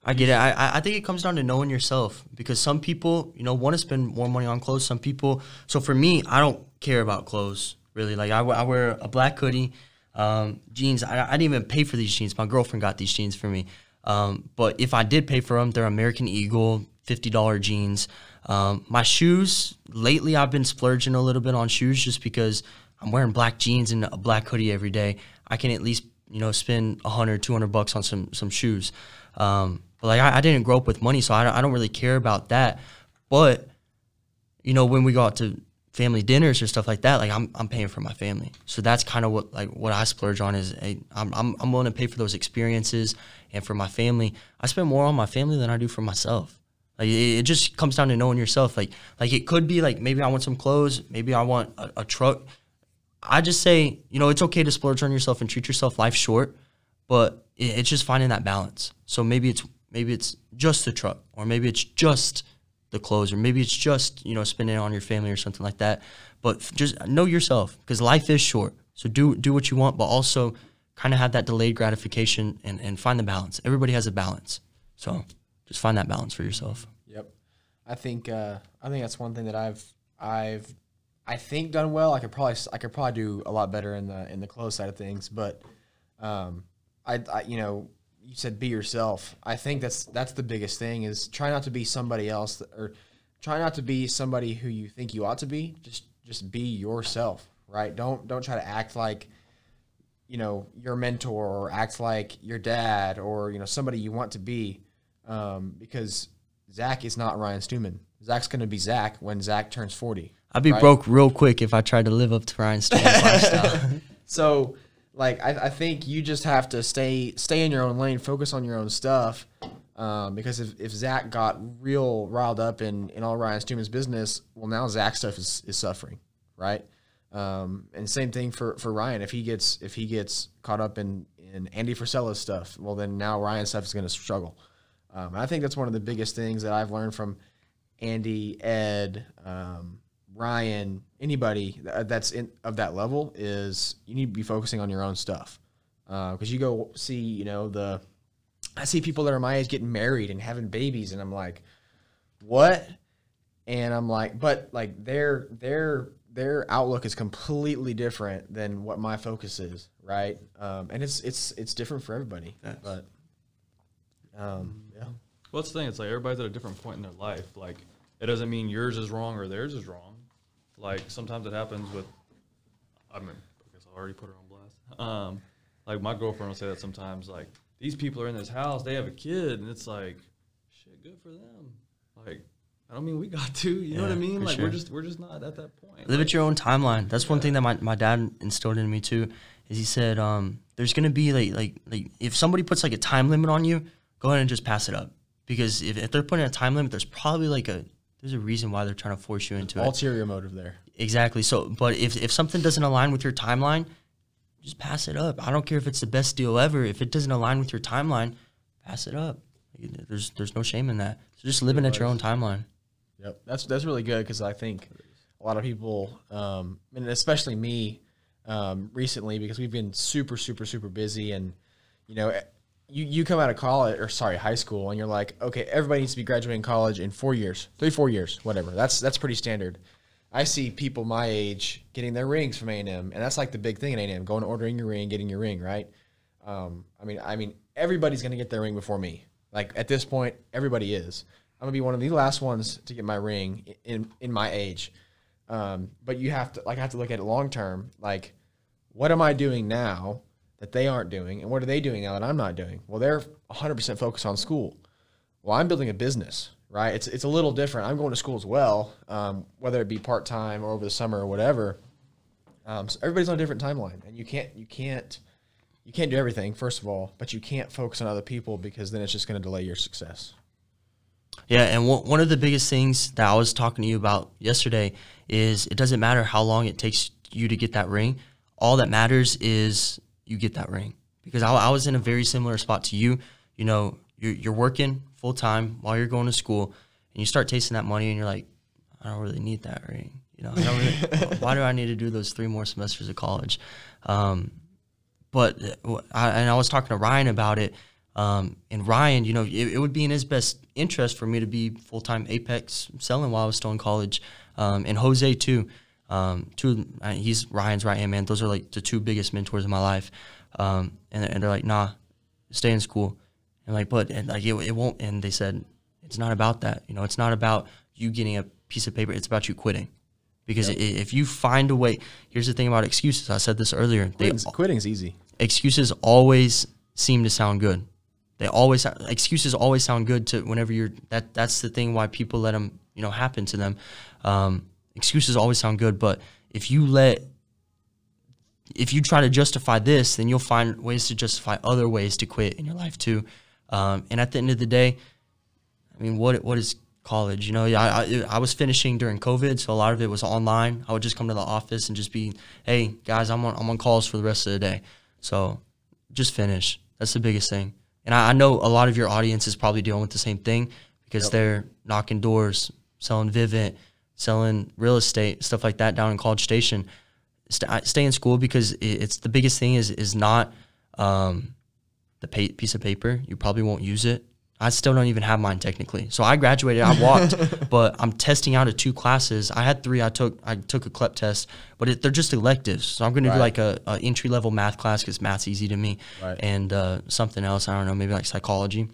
I get it. I, I- think it comes down to knowing yourself because some people, you know, want to spend more money on clothes. Some people. So for me, I don't care about clothes really. Like I, I wear a black hoodie, um, jeans. I, I didn't even pay for these jeans. My girlfriend got these jeans for me. Um, but if I did pay for them, they're American Eagle, fifty dollar jeans. Um, my shoes lately, I've been splurging a little bit on shoes just because I'm wearing black jeans and a black hoodie every day. I can at least you know spend 100 200 bucks on some some shoes um, but like I, I didn't grow up with money so I don't, I don't really care about that but you know when we go out to family dinners or stuff like that like i'm, I'm paying for my family so that's kind of what like what i splurge on is hey, I'm, I'm, I'm willing to pay for those experiences and for my family i spend more on my family than i do for myself like it, it just comes down to knowing yourself like like it could be like maybe i want some clothes maybe i want a, a truck I just say, you know, it's okay to splurge on yourself and treat yourself. Life's short, but it, it's just finding that balance. So maybe it's maybe it's just the truck, or maybe it's just the clothes, or maybe it's just you know spending it on your family or something like that. But just know yourself because life is short. So do do what you want, but also kind of have that delayed gratification and, and find the balance. Everybody has a balance, so just find that balance for yourself. Yep. I think uh, I think that's one thing that I've I've I think done well. I could probably I could probably do a lot better in the in the close side of things, but um, I, I you know you said be yourself. I think that's that's the biggest thing is try not to be somebody else that, or try not to be somebody who you think you ought to be. Just just be yourself, right? Don't don't try to act like you know your mentor or act like your dad or you know somebody you want to be um, because Zach is not Ryan Stewman. Zach's going to be Zach when Zach turns 40. I'd be right? broke real quick if I tried to live up to Ryan Stewman lifestyle. *laughs* So, like, I, I think you just have to stay stay in your own lane, focus on your own stuff. Um, because if, if Zach got real riled up in, in all Ryan Stewman's business, well, now Zach's stuff is, is suffering, right? Um, and same thing for, for Ryan. If he gets if he gets caught up in, in Andy Frisella's stuff, well, then now Ryan's stuff is going to struggle. Um, and I think that's one of the biggest things that I've learned from Andy, Ed, um, Ryan, anybody that's in of that level is you need to be focusing on your own stuff. Because you go see, you know, the I see people that are my age getting married and having babies, and I'm like, what? And I'm like, but like their their their outlook is completely different than what my focus is, right? Um, and it's it's it's different for everybody. But um, yeah. Well, that's the thing. It's like everybody's at a different point in their life. Like, it doesn't mean yours is wrong or theirs is wrong. Like, sometimes it happens with, I mean, I guess I already put her on blast. Um, like, my girlfriend will say that sometimes. Like, these people are in this house, they have a kid, and it's like, shit, good for them. Like, I don't mean we got to. You know what I mean? Like, sure. we're just we're just not at that point. Live Like, at your own timeline. That's one thing that my, my dad instilled in me too. Is he said, um, there's gonna be like like like if somebody puts like a time limit on you, go ahead and just pass it up. Because if, if they're putting a time limit, there's probably like a there's a reason why they're trying to force you into it. Ulterior motive there. Exactly. So, but if if something doesn't align with your timeline, just pass it up. I don't care if it's the best deal ever. If it doesn't align with your timeline, pass it up. There's there's no shame in that. So just living at your own timeline. Yep, that's that's really good because I think a lot of people, um, and especially me, um, recently because we've been super, super, super busy, and you know, you you come out of college or sorry, high school, and you're like, okay, everybody needs to be graduating college in four years, three, four years, whatever. That's that's pretty standard. I see people my age getting their rings from A and that's like the big thing in A and M: going ordering your ring, getting your ring, right? Um, I mean, I mean, everybody's gonna get their ring before me. Like at this point, everybody is. I'm gonna be one of the last ones to get my ring in in my age. Um, but you have to like I have to look at it long term. Like, what am I doing now that they aren't doing, and what are they doing now that I'm not doing? Well, they're 100 percent focused on school. Well, I'm building a business, right? It's it's a little different. I'm going to school as well, um, whether it be part time or over the summer or whatever. Um, so everybody's on a different timeline, and you can't you can't you can't do everything first of all, but you can't focus on other people because then it's just going to delay your success. Yeah, and one one of the biggest things that I was talking to you about yesterday is it doesn't matter how long it takes you to get that ring. All that matters is you get that ring. Because I, I was in a very similar spot to you. You know, you're, you're working full time while you're going to school, and you start tasting that money, and you're like, I don't really need that ring. You know, I don't really, *laughs* why do I need to do those three more semesters of college? Um, but uh, I, and I was talking to Ryan about it. Um, and Ryan, you know, it, it would be in his best interest for me to be full time Apex selling while I was still in college, um, and Jose too. Um, two, uh, he's Ryan's right hand man. Those are like the two biggest mentors in my life. Um, and, and they're like, nah, stay in school. And like, but and like it, it won't. And they said it's not about that. You know, it's not about you getting a piece of paper. It's about you quitting. Because i if you find a way, here's the thing about excuses. I said this earlier. They Quitting's, quitting's easy. excuses always seem to sound good. They always excuses always sound good to whenever you're that. That's the thing why people let them you know happen to them. Um, excuses always sound good, but if you let if you try to justify this, then you'll find ways to justify other ways to quit in your life too. Um, and at the end of the day, I mean, what what is college? You know, I, I I was finishing during COVID, so a lot of it was online. I would just come to the office and just be, hey guys, I'm on I'm on calls for the rest of the day. So just finish. That's the biggest thing. And I, I know a lot of your audience is probably dealing with the same thing because they're knocking doors selling Vivint, selling real estate, stuff like that down in College Station. St- stay in school because it, it's the biggest thing is is not um, the pa- piece of paper. You probably won't use it. I still don't even have mine technically. So I graduated, I walked, *laughs* but I'm testing out of two classes. I had three. I took I took a CLEP test, but it, they're just electives. So I'm going to do like a, a entry level math class because math's easy to me, Right. and uh, something else. I don't know, maybe like psychology.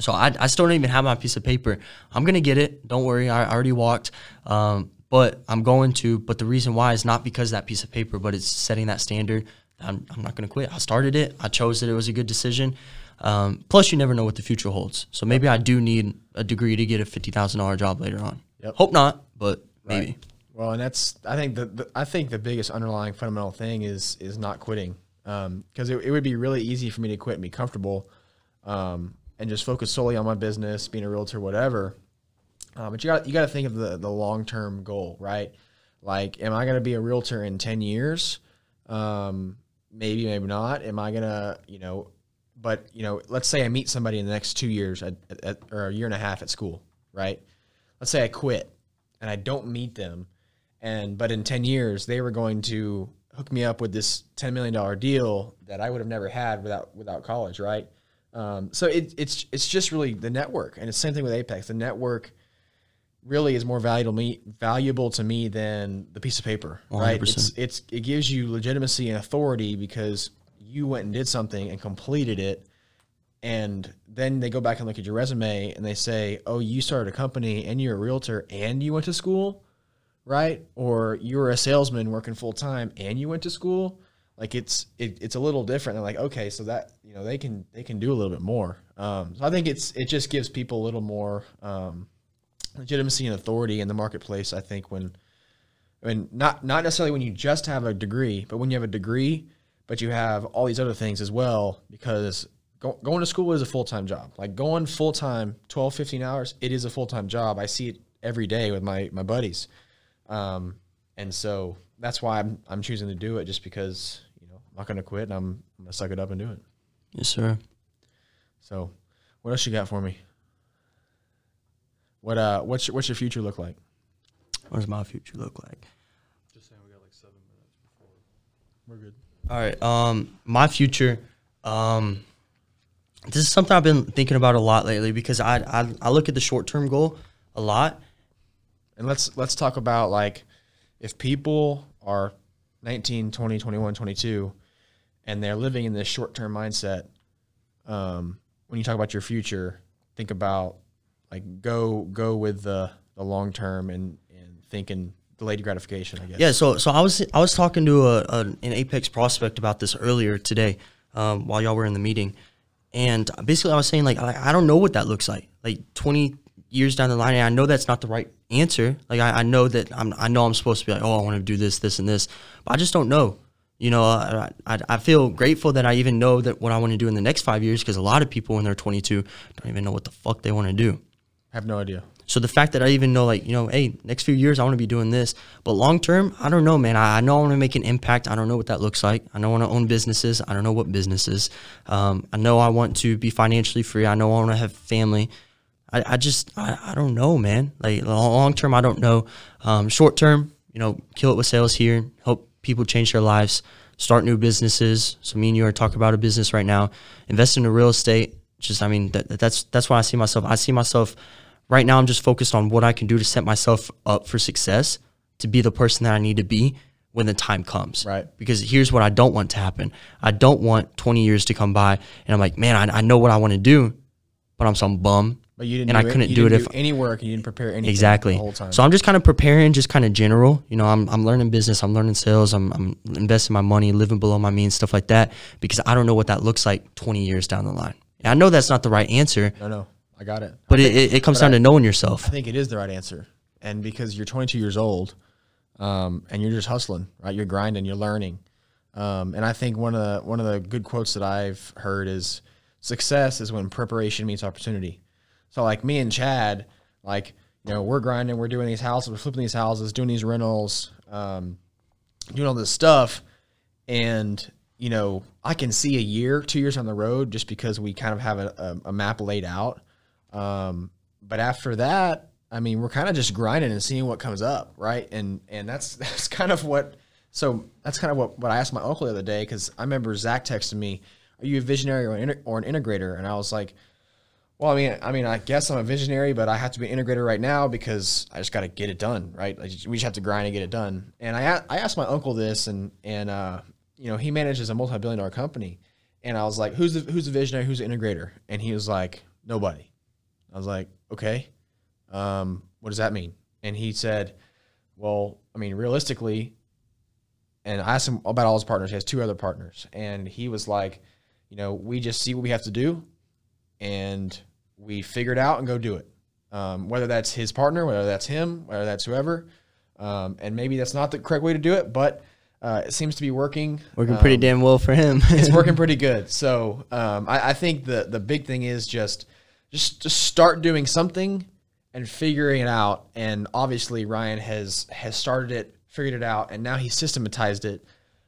So I, I still don't even have my piece of paper. I'm gonna get it. Don't worry. I, I already walked. Um, but I'm going to. But the reason why is not because of that piece of paper, but it's setting that standard. I'm, I'm not gonna quit. I started it. I chose that It was a good decision. Um, plus, you never know what the future holds. So maybe I do need a degree to get a fifty thousand dollar job later on. Yep. Hope not, but maybe. Well, and that's I think the, the I think the biggest underlying fundamental thing is is not quitting. Because it, it would be really easy for me to quit and be comfortable, um, and just focus solely on my business, being a realtor, whatever. Uh, but you got you got to think of the the long term goal, right? Like, am I going to be a realtor in ten years? Um, maybe, maybe not. Am I gonna, you know? But you know, let's say I meet somebody in the next two years at, at, or a year and a half at school, right? Let's say I quit and I don't meet them, and but in ten years they were going to hook me up with this ten million dollar deal that I would have never had without without college, right? Um, so it, it's it's just really the network, and it's the same thing with Apex. The network really is more valuable me valuable to me than the piece of paper, right? 100%. It's it's it gives you legitimacy and authority because you went and did something and completed it, and then they go back and look at your resume and they say, "Oh, you started a company and you're a realtor and you went to school." right? Or you were a salesman working full time and you went to school. Like it's it, it's a little different. They're like, okay, so that you know they can they can do a little bit more. Um, so I think it's it just gives people a little more um, legitimacy and authority in the marketplace. I think when when not not necessarily when you just have a degree, but when you have a degree, but you have all these other things as well. Because go, going to school is a full time job. Like going full time, 12, 15 hours, it is a full time job. I see it every day with my my buddies. Um, and so that's why I'm I'm choosing to do it just because you know I'm not gonna quit and I'm, I'm gonna suck it up and do it. Yes, sir. So, what else you got for me? What uh what's your, what's your future look like? What does my future look like? Just saying, we got like seven minutes before. We're good. All right. Um, my future. Um, this is something I've been thinking about a lot lately because I I, I look at the short term goal a lot. And let's let's talk about like if people are 19, 20, 21, 22 and they're living in this short-term mindset um when you talk about your future, think about like go go with the the long term and and thinking delayed gratification, I guess. Yeah. So so I was I was talking to a, a an Apex prospect about this earlier today um, while y'all were in the meeting, and basically I was saying like I, I don't know what that looks like. Like twenty years down the line, and I know that's not the right answer. Like I, I know that I'm I know I'm supposed to be like oh I want to do this this and this, but I just don't know. You know, I, I, I feel grateful that I even know that what I want to do in the next five years because a lot of people when they're 22 don't even know what the fuck they want to do. I have no idea. So the fact that I even know, like, you know, hey, next few years I want to be doing this, but long term, I don't know, man. I, I know I want to make an impact. I don't know what that looks like. I know I want to own businesses. I don't know what businesses. Um, I know I want to be financially free. I know I want to have family. I, I just, I, I don't know, man. Like long term, I don't know. Um, short term, you know, kill it with sales here. Help people change their lives. Start new businesses. So me and you are talking about a business right now. Invest into real estate. Just, I mean, that, that's that's why I see myself. I see myself right now. I'm just focused on what I can do to set myself up for success, to be the person that I need to be when the time comes. Right. Because here's what I don't want to happen. I don't want 20 years to come by and I'm like, man, I, I know what I want to do, but I'm some bum. But you didn't and I couldn't you do it didn't if any work and you didn't prepare anything exactly the whole time. so i'm just kind of preparing just kind of general you know I'm, I'm learning business i'm learning sales I'm, I'm investing my money living below my means stuff like that because i don't know what that looks like 20 years down the line and i know that's not the right answer no, no, I got it. but it, think- it, it comes but down I- to knowing yourself I think it is the right answer. And because you're 22 years old, um, and you're just hustling, right? You're grinding, you're learning. Um, and I think one of the one of the good quotes that I've heard is success is when preparation meets opportunity. So like me and Chad, like you know, we're grinding, we're doing these houses, we're flipping these houses, doing these rentals, um, doing all this stuff, and you know, I can see a year, two years on the road just because we kind of have a, a, a map laid out. Um, but after that, I mean, we're kind of just grinding and seeing what comes up, right? And and that's *laughs* that's kind of what. So that's kind of what, what I asked my uncle the other day because I remember Zach texted me, "Are you a visionary or an, or an integrator?" And I was like, "Well, I mean, I mean, I guess I'm a visionary, but I have to be an integrator right now because I just got to get it done, right? Like, we just have to grind and get it done." And I, I asked my uncle this, and and uh, you know, he manages a multi-billion dollar company, and I was like, "Who's the who's the visionary? Who's the integrator?" And he was like, "Nobody." I was like, "Okay." um, what does that mean? And he said, well, I mean, realistically, and I asked him about all his partners. He has two other partners. And he was like, you know, we just see what we have to do and we figure it out and go do it. Um, whether that's his partner, whether that's him, whether that's whoever. Um, and maybe that's not the correct way to do it, but uh, it seems to be working. Working pretty Um, damn well for him. *laughs* it's working *laughs* pretty good. So um, I, I think the the big thing is just just just start doing something and figuring it out. And obviously Ryan has has started it, figured it out, and now he's systematized it.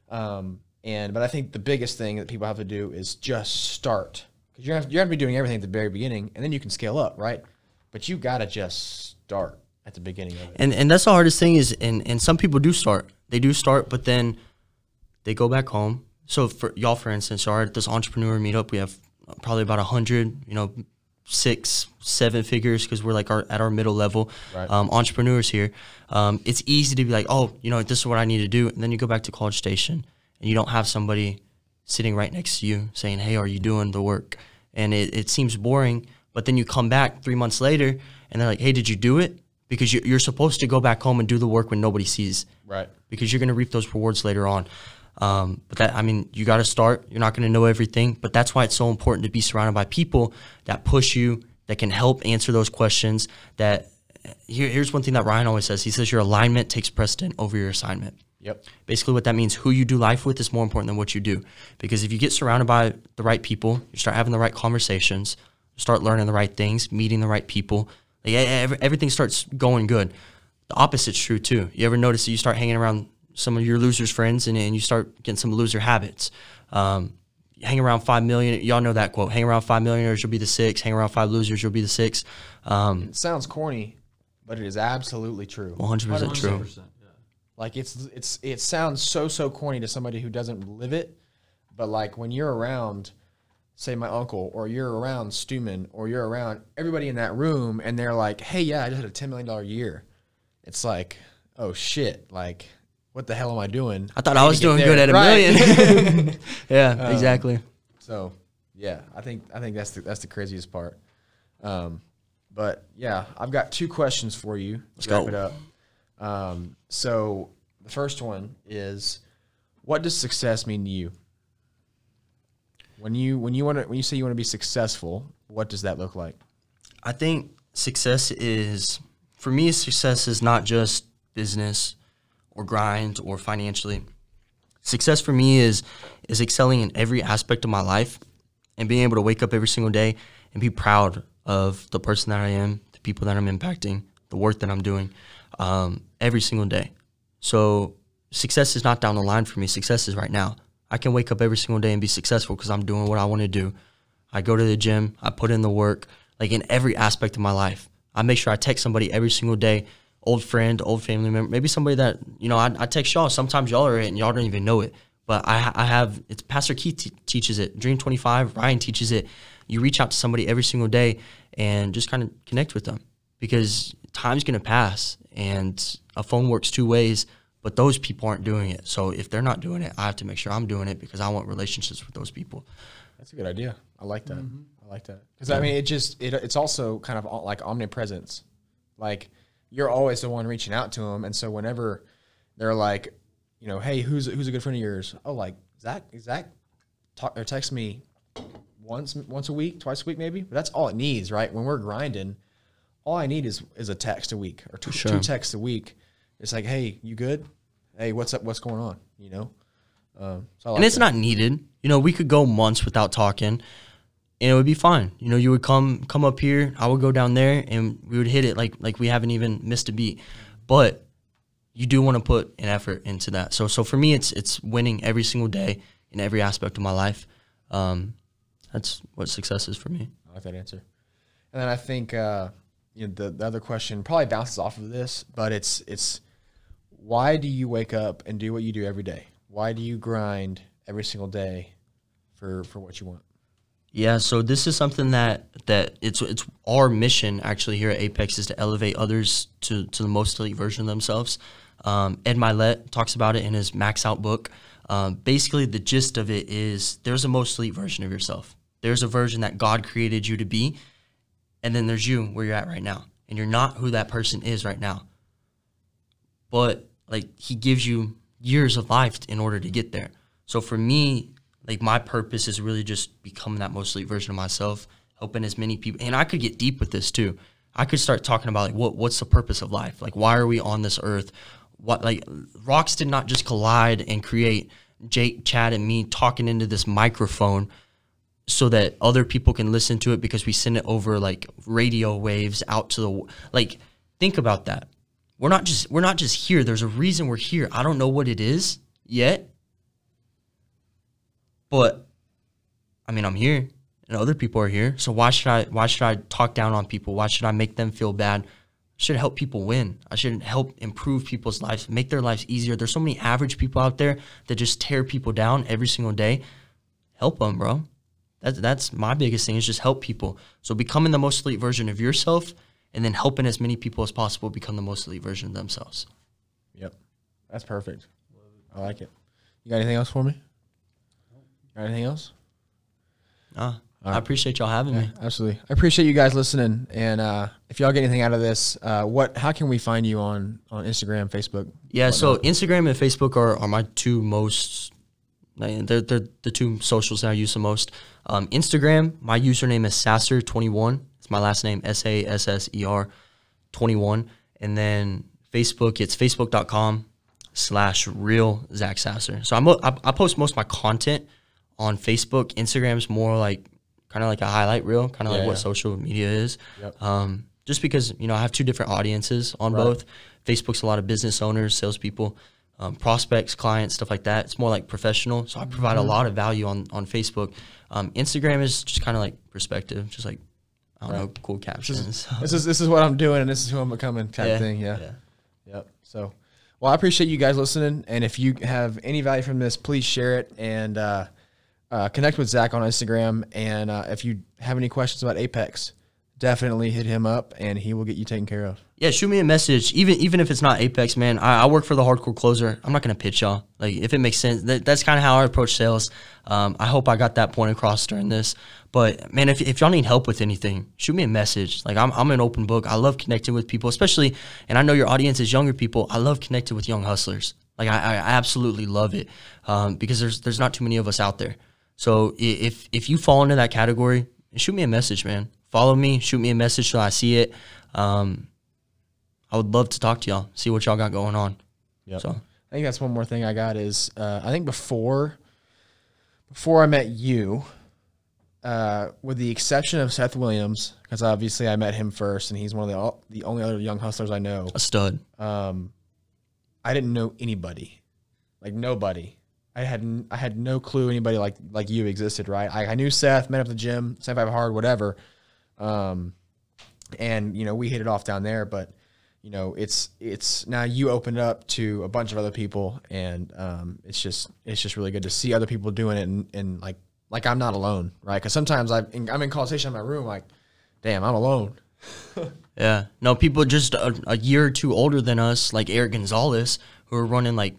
Um, and but I think the biggest thing that people have to do is just start because you're gonna you're gonna be doing everything at the very beginning, and then you can scale up, right? But you gotta just start at the beginning of it. and and that's the hardest thing is and and some people do start they do start but then they go back home so for y'all for instance are at this entrepreneur meetup we have probably about a hundred you know six seven figures because we're like our at our middle level Right. um, entrepreneurs here um, it's easy to be like oh you know this is what i need to do and then you go back to college station and you don't have somebody sitting right next to you saying hey are you doing the work and it, it seems boring but then you come back three months later and they're like hey did you do it? Because you're, you're supposed to go back home and do the work when nobody sees. Right. because you're going to reap those rewards later on. Um, but that i mean you got to start. You're not going to know everything but that's why it's so important to be surrounded by people that push you that can help answer those questions that here, here's one thing that ryan always says he says your alignment takes precedent over your assignment Yep. Basically, what that means, who you do life with is more important than what you do. Because if you get surrounded by the right people, you start having the right conversations, start learning the right things, meeting the right people, like, everything starts going good. The opposite's true too. You ever notice that you start hanging around some of your losers' friends and, and you start getting some loser habits? Um, hang around five million. Y'all know that quote. Hang around five millionaires, you'll be the six. Hang around five losers, you'll be the six. Um, It sounds corny, but it is absolutely true. 100% true. Like it's it's it sounds so so corny to somebody who doesn't live it, but like when you're around, say my uncle, or you're around Stewman, or you're around everybody in that room, and they're like, "Hey, yeah, I just had a ten million dollar year," it's like, "Oh shit!" Like, what the hell am I doing? I thought I was to get doing good at a Right. million. *laughs* *laughs* yeah, exactly. So yeah, I think I think that's the that's the craziest part. Um, but yeah, I've got two questions for you. Let's go. wrap it up. Um, so the first one is, what does success mean to you? When you when you want to when you say you want to be successful, what does that look like? I think success is, for me, success is not just business or grind or financially. Success for me is is excelling in every aspect of my life and being able to wake up every single day and be proud of the person that I am, the people that I'm impacting, the work that I'm doing um, every single day. So success is not down the line for me. Success is right now. I can wake up every single day and be successful because I'm doing what I want to do. I go to the gym. I put in the work, like in every aspect of my life. I make sure I text somebody every single day, old friend, old family member, maybe somebody that you know. I, I text y'all. Sometimes y'all are it and y'all don't even know it. But I, I have it's Pastor Keith t- teaches it. Dream Twenty Five, Ryan teaches it. You reach out to somebody every single day and just kind of connect with them because time's gonna pass and a phone works two ways. But those people aren't doing it. So if they're not doing it, I have to make sure I'm doing it because I want relationships with those people. That's a good idea. I like that. Mm-hmm. I like that because I mean, it just it, it's also kind of like omnipresence. Like you're always the one reaching out to them, and so whenever they're like, you know, hey, who's who's a good friend of yours? Oh, like Zach. Zach talk or text me once once a week, twice a week, maybe. But that's all it needs, right? When we're grinding, all I need is is a text a week or two, Sure. two texts a week. It's like, hey, you good? Hey, what's up? What's going on? You know. Um, so like and it's that. not needed. You know, we could go months without talking, and it would be fine. You know, you would come come up here, I would go down there, and we would hit it like like we haven't even missed a beat. But you do want to put an effort into that. So so for me, it's it's winning every single day in every aspect of my life. Um, that's what success is for me. I like that answer. And then I think uh, you know, the, the other question probably bounces off of this, but it's it's why do you wake up and do what you do every day? Why do you grind every single day for for what you want? Yeah, so this is something that that it's it's our mission actually here at Apex is to elevate others to to the most elite version of themselves. Um, Ed Mylett talks about it in his Max Out book. Um, basically, the gist of it is there's a most elite version of yourself. There's a version that God created you to be, and then there's you where you're at right now, and you're not who that person is right now. But like He gives you years of life in order to get there. So for me, like my purpose is really just becoming that most elite version of myself, helping as many people. And I could get deep with this too. I could start talking about like what what's the purpose of life? Like why are we on this earth? What like rocks did not just collide and create Jake, Chad, and me talking into this microphone so that other people can listen to it because we send it over like radio waves out to the like think about that. We're not just we're not just here. There's a reason we're here. I don't know what it is yet. But I mean, I'm here and other people are here. So why should I why should I talk down on people? Why should I make them feel bad? I should help people win. I should help improve people's lives, make their lives easier. There's so many average people out there that just tear people down every single day. Help them, bro. That's that's my biggest thing is just help people. So becoming the most elite version of yourself and then helping as many people as possible become the most elite version of themselves. Yep, that's perfect. I like it. You got anything else for me? Got anything else? Uh, I appreciate y'all having me. Absolutely. I appreciate you guys listening. And uh, if y'all get anything out of this, uh, what? How can we find you on on Instagram, Facebook? Yeah, so Instagram and Facebook are, are my two most like, they're, they're the two socials that I use the most. Um, Instagram, my username is Sasser21. It's my last name, S A S S E R 21. And then Facebook, it's facebook.com slash real Zach Sasser. So I'm, I, I post most of my content on Facebook. Instagram's more like kind of like a highlight reel, kind of Yeah, like what yeah. social media is. Yep. Um, just because you know I have two different audiences on Right. both. Facebook's a lot of business owners, salespeople, um, prospects, clients, stuff like that. It's more like professional, so I provide Mm-hmm. a lot of value on on Facebook. Um, Instagram is just kind of like perspective, just like I don't know, cool captions. This is this is what I'm doing, and this is who I'm becoming, type Yeah, thing. Yeah. yeah. Yep. So, well, I appreciate you guys listening, and if you have any value from this, please share it and uh, uh, connect with Zach on Instagram. And uh, if you have any questions about Apex, definitely hit him up, and he will get you taken care of. Yeah, shoot me a message. Even even if it's not Apex, man. I, I work for the hardcore closer. I'm not gonna pitch y'all. Like if it makes sense, that, that's kind of how I approach sales. Um, I hope I got that point across during this. But man, if, if y'all need help with anything, shoot me a message. Like I'm I'm an open book. I love connecting with people, especially, and I know your audience is younger people. I love connecting with young hustlers. Like I, I absolutely love it um, because there's there's not too many of us out there. So if if you fall into that category, shoot me a message, man. Follow me, shoot me a message so I see it. Um, I would love to talk to y'all, see what y'all got going on. Yep. So I think that's one more thing I got is uh, I think before before I met you, uh, with the exception of Seth Williams, because obviously I met him first, and he's one of the all, the only other young hustlers I know. a stud. Um, I didn't know anybody, like nobody. I had n- I had no clue anybody like like you existed, right? I, I knew Seth, met up at the gym, seventy five hard, whatever. Um, and you know we hit it off down there, but you know it's it's now you opened up to a bunch of other people, and um, it's just it's just really good to see other people doing it, and, and like like I'm not alone, right? Because sometimes I I'm in conversation in my room, like, damn, I'm alone. *laughs* Yeah. No, people just a, a year or two older than us, like Eric Gonzalez, who are running like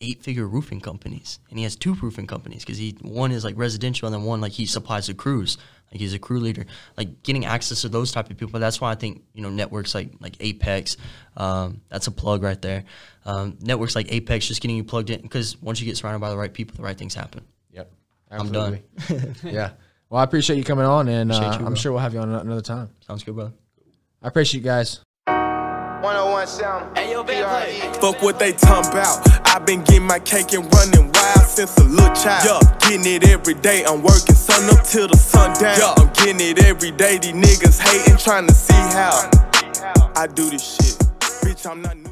eight figure roofing companies. And he has two roofing companies because he one is like residential and then one like he supplies the crews. Like he's a crew leader. Like getting access to those type of people. That's why I think, you know, networks like like Apex, um, that's a plug right there. Um, networks like Apex just getting you plugged in because once you get surrounded by the right people, the right things happen. Yep. I'm done. *laughs* Yeah. Well, I appreciate you coming on, and uh, you, I'm sure we'll have you on another time. Sounds good, bro. I appreciate you guys. 101 sound. Hey, yo, Fuck what they talking about. I've been getting my cake and running wild since a little child. Yeah, getting it every day. I'm working sun up till the sun down. Yeah, I'm getting it every day. These niggas hating, trying to see how I do this shit. Bitch, I'm not new.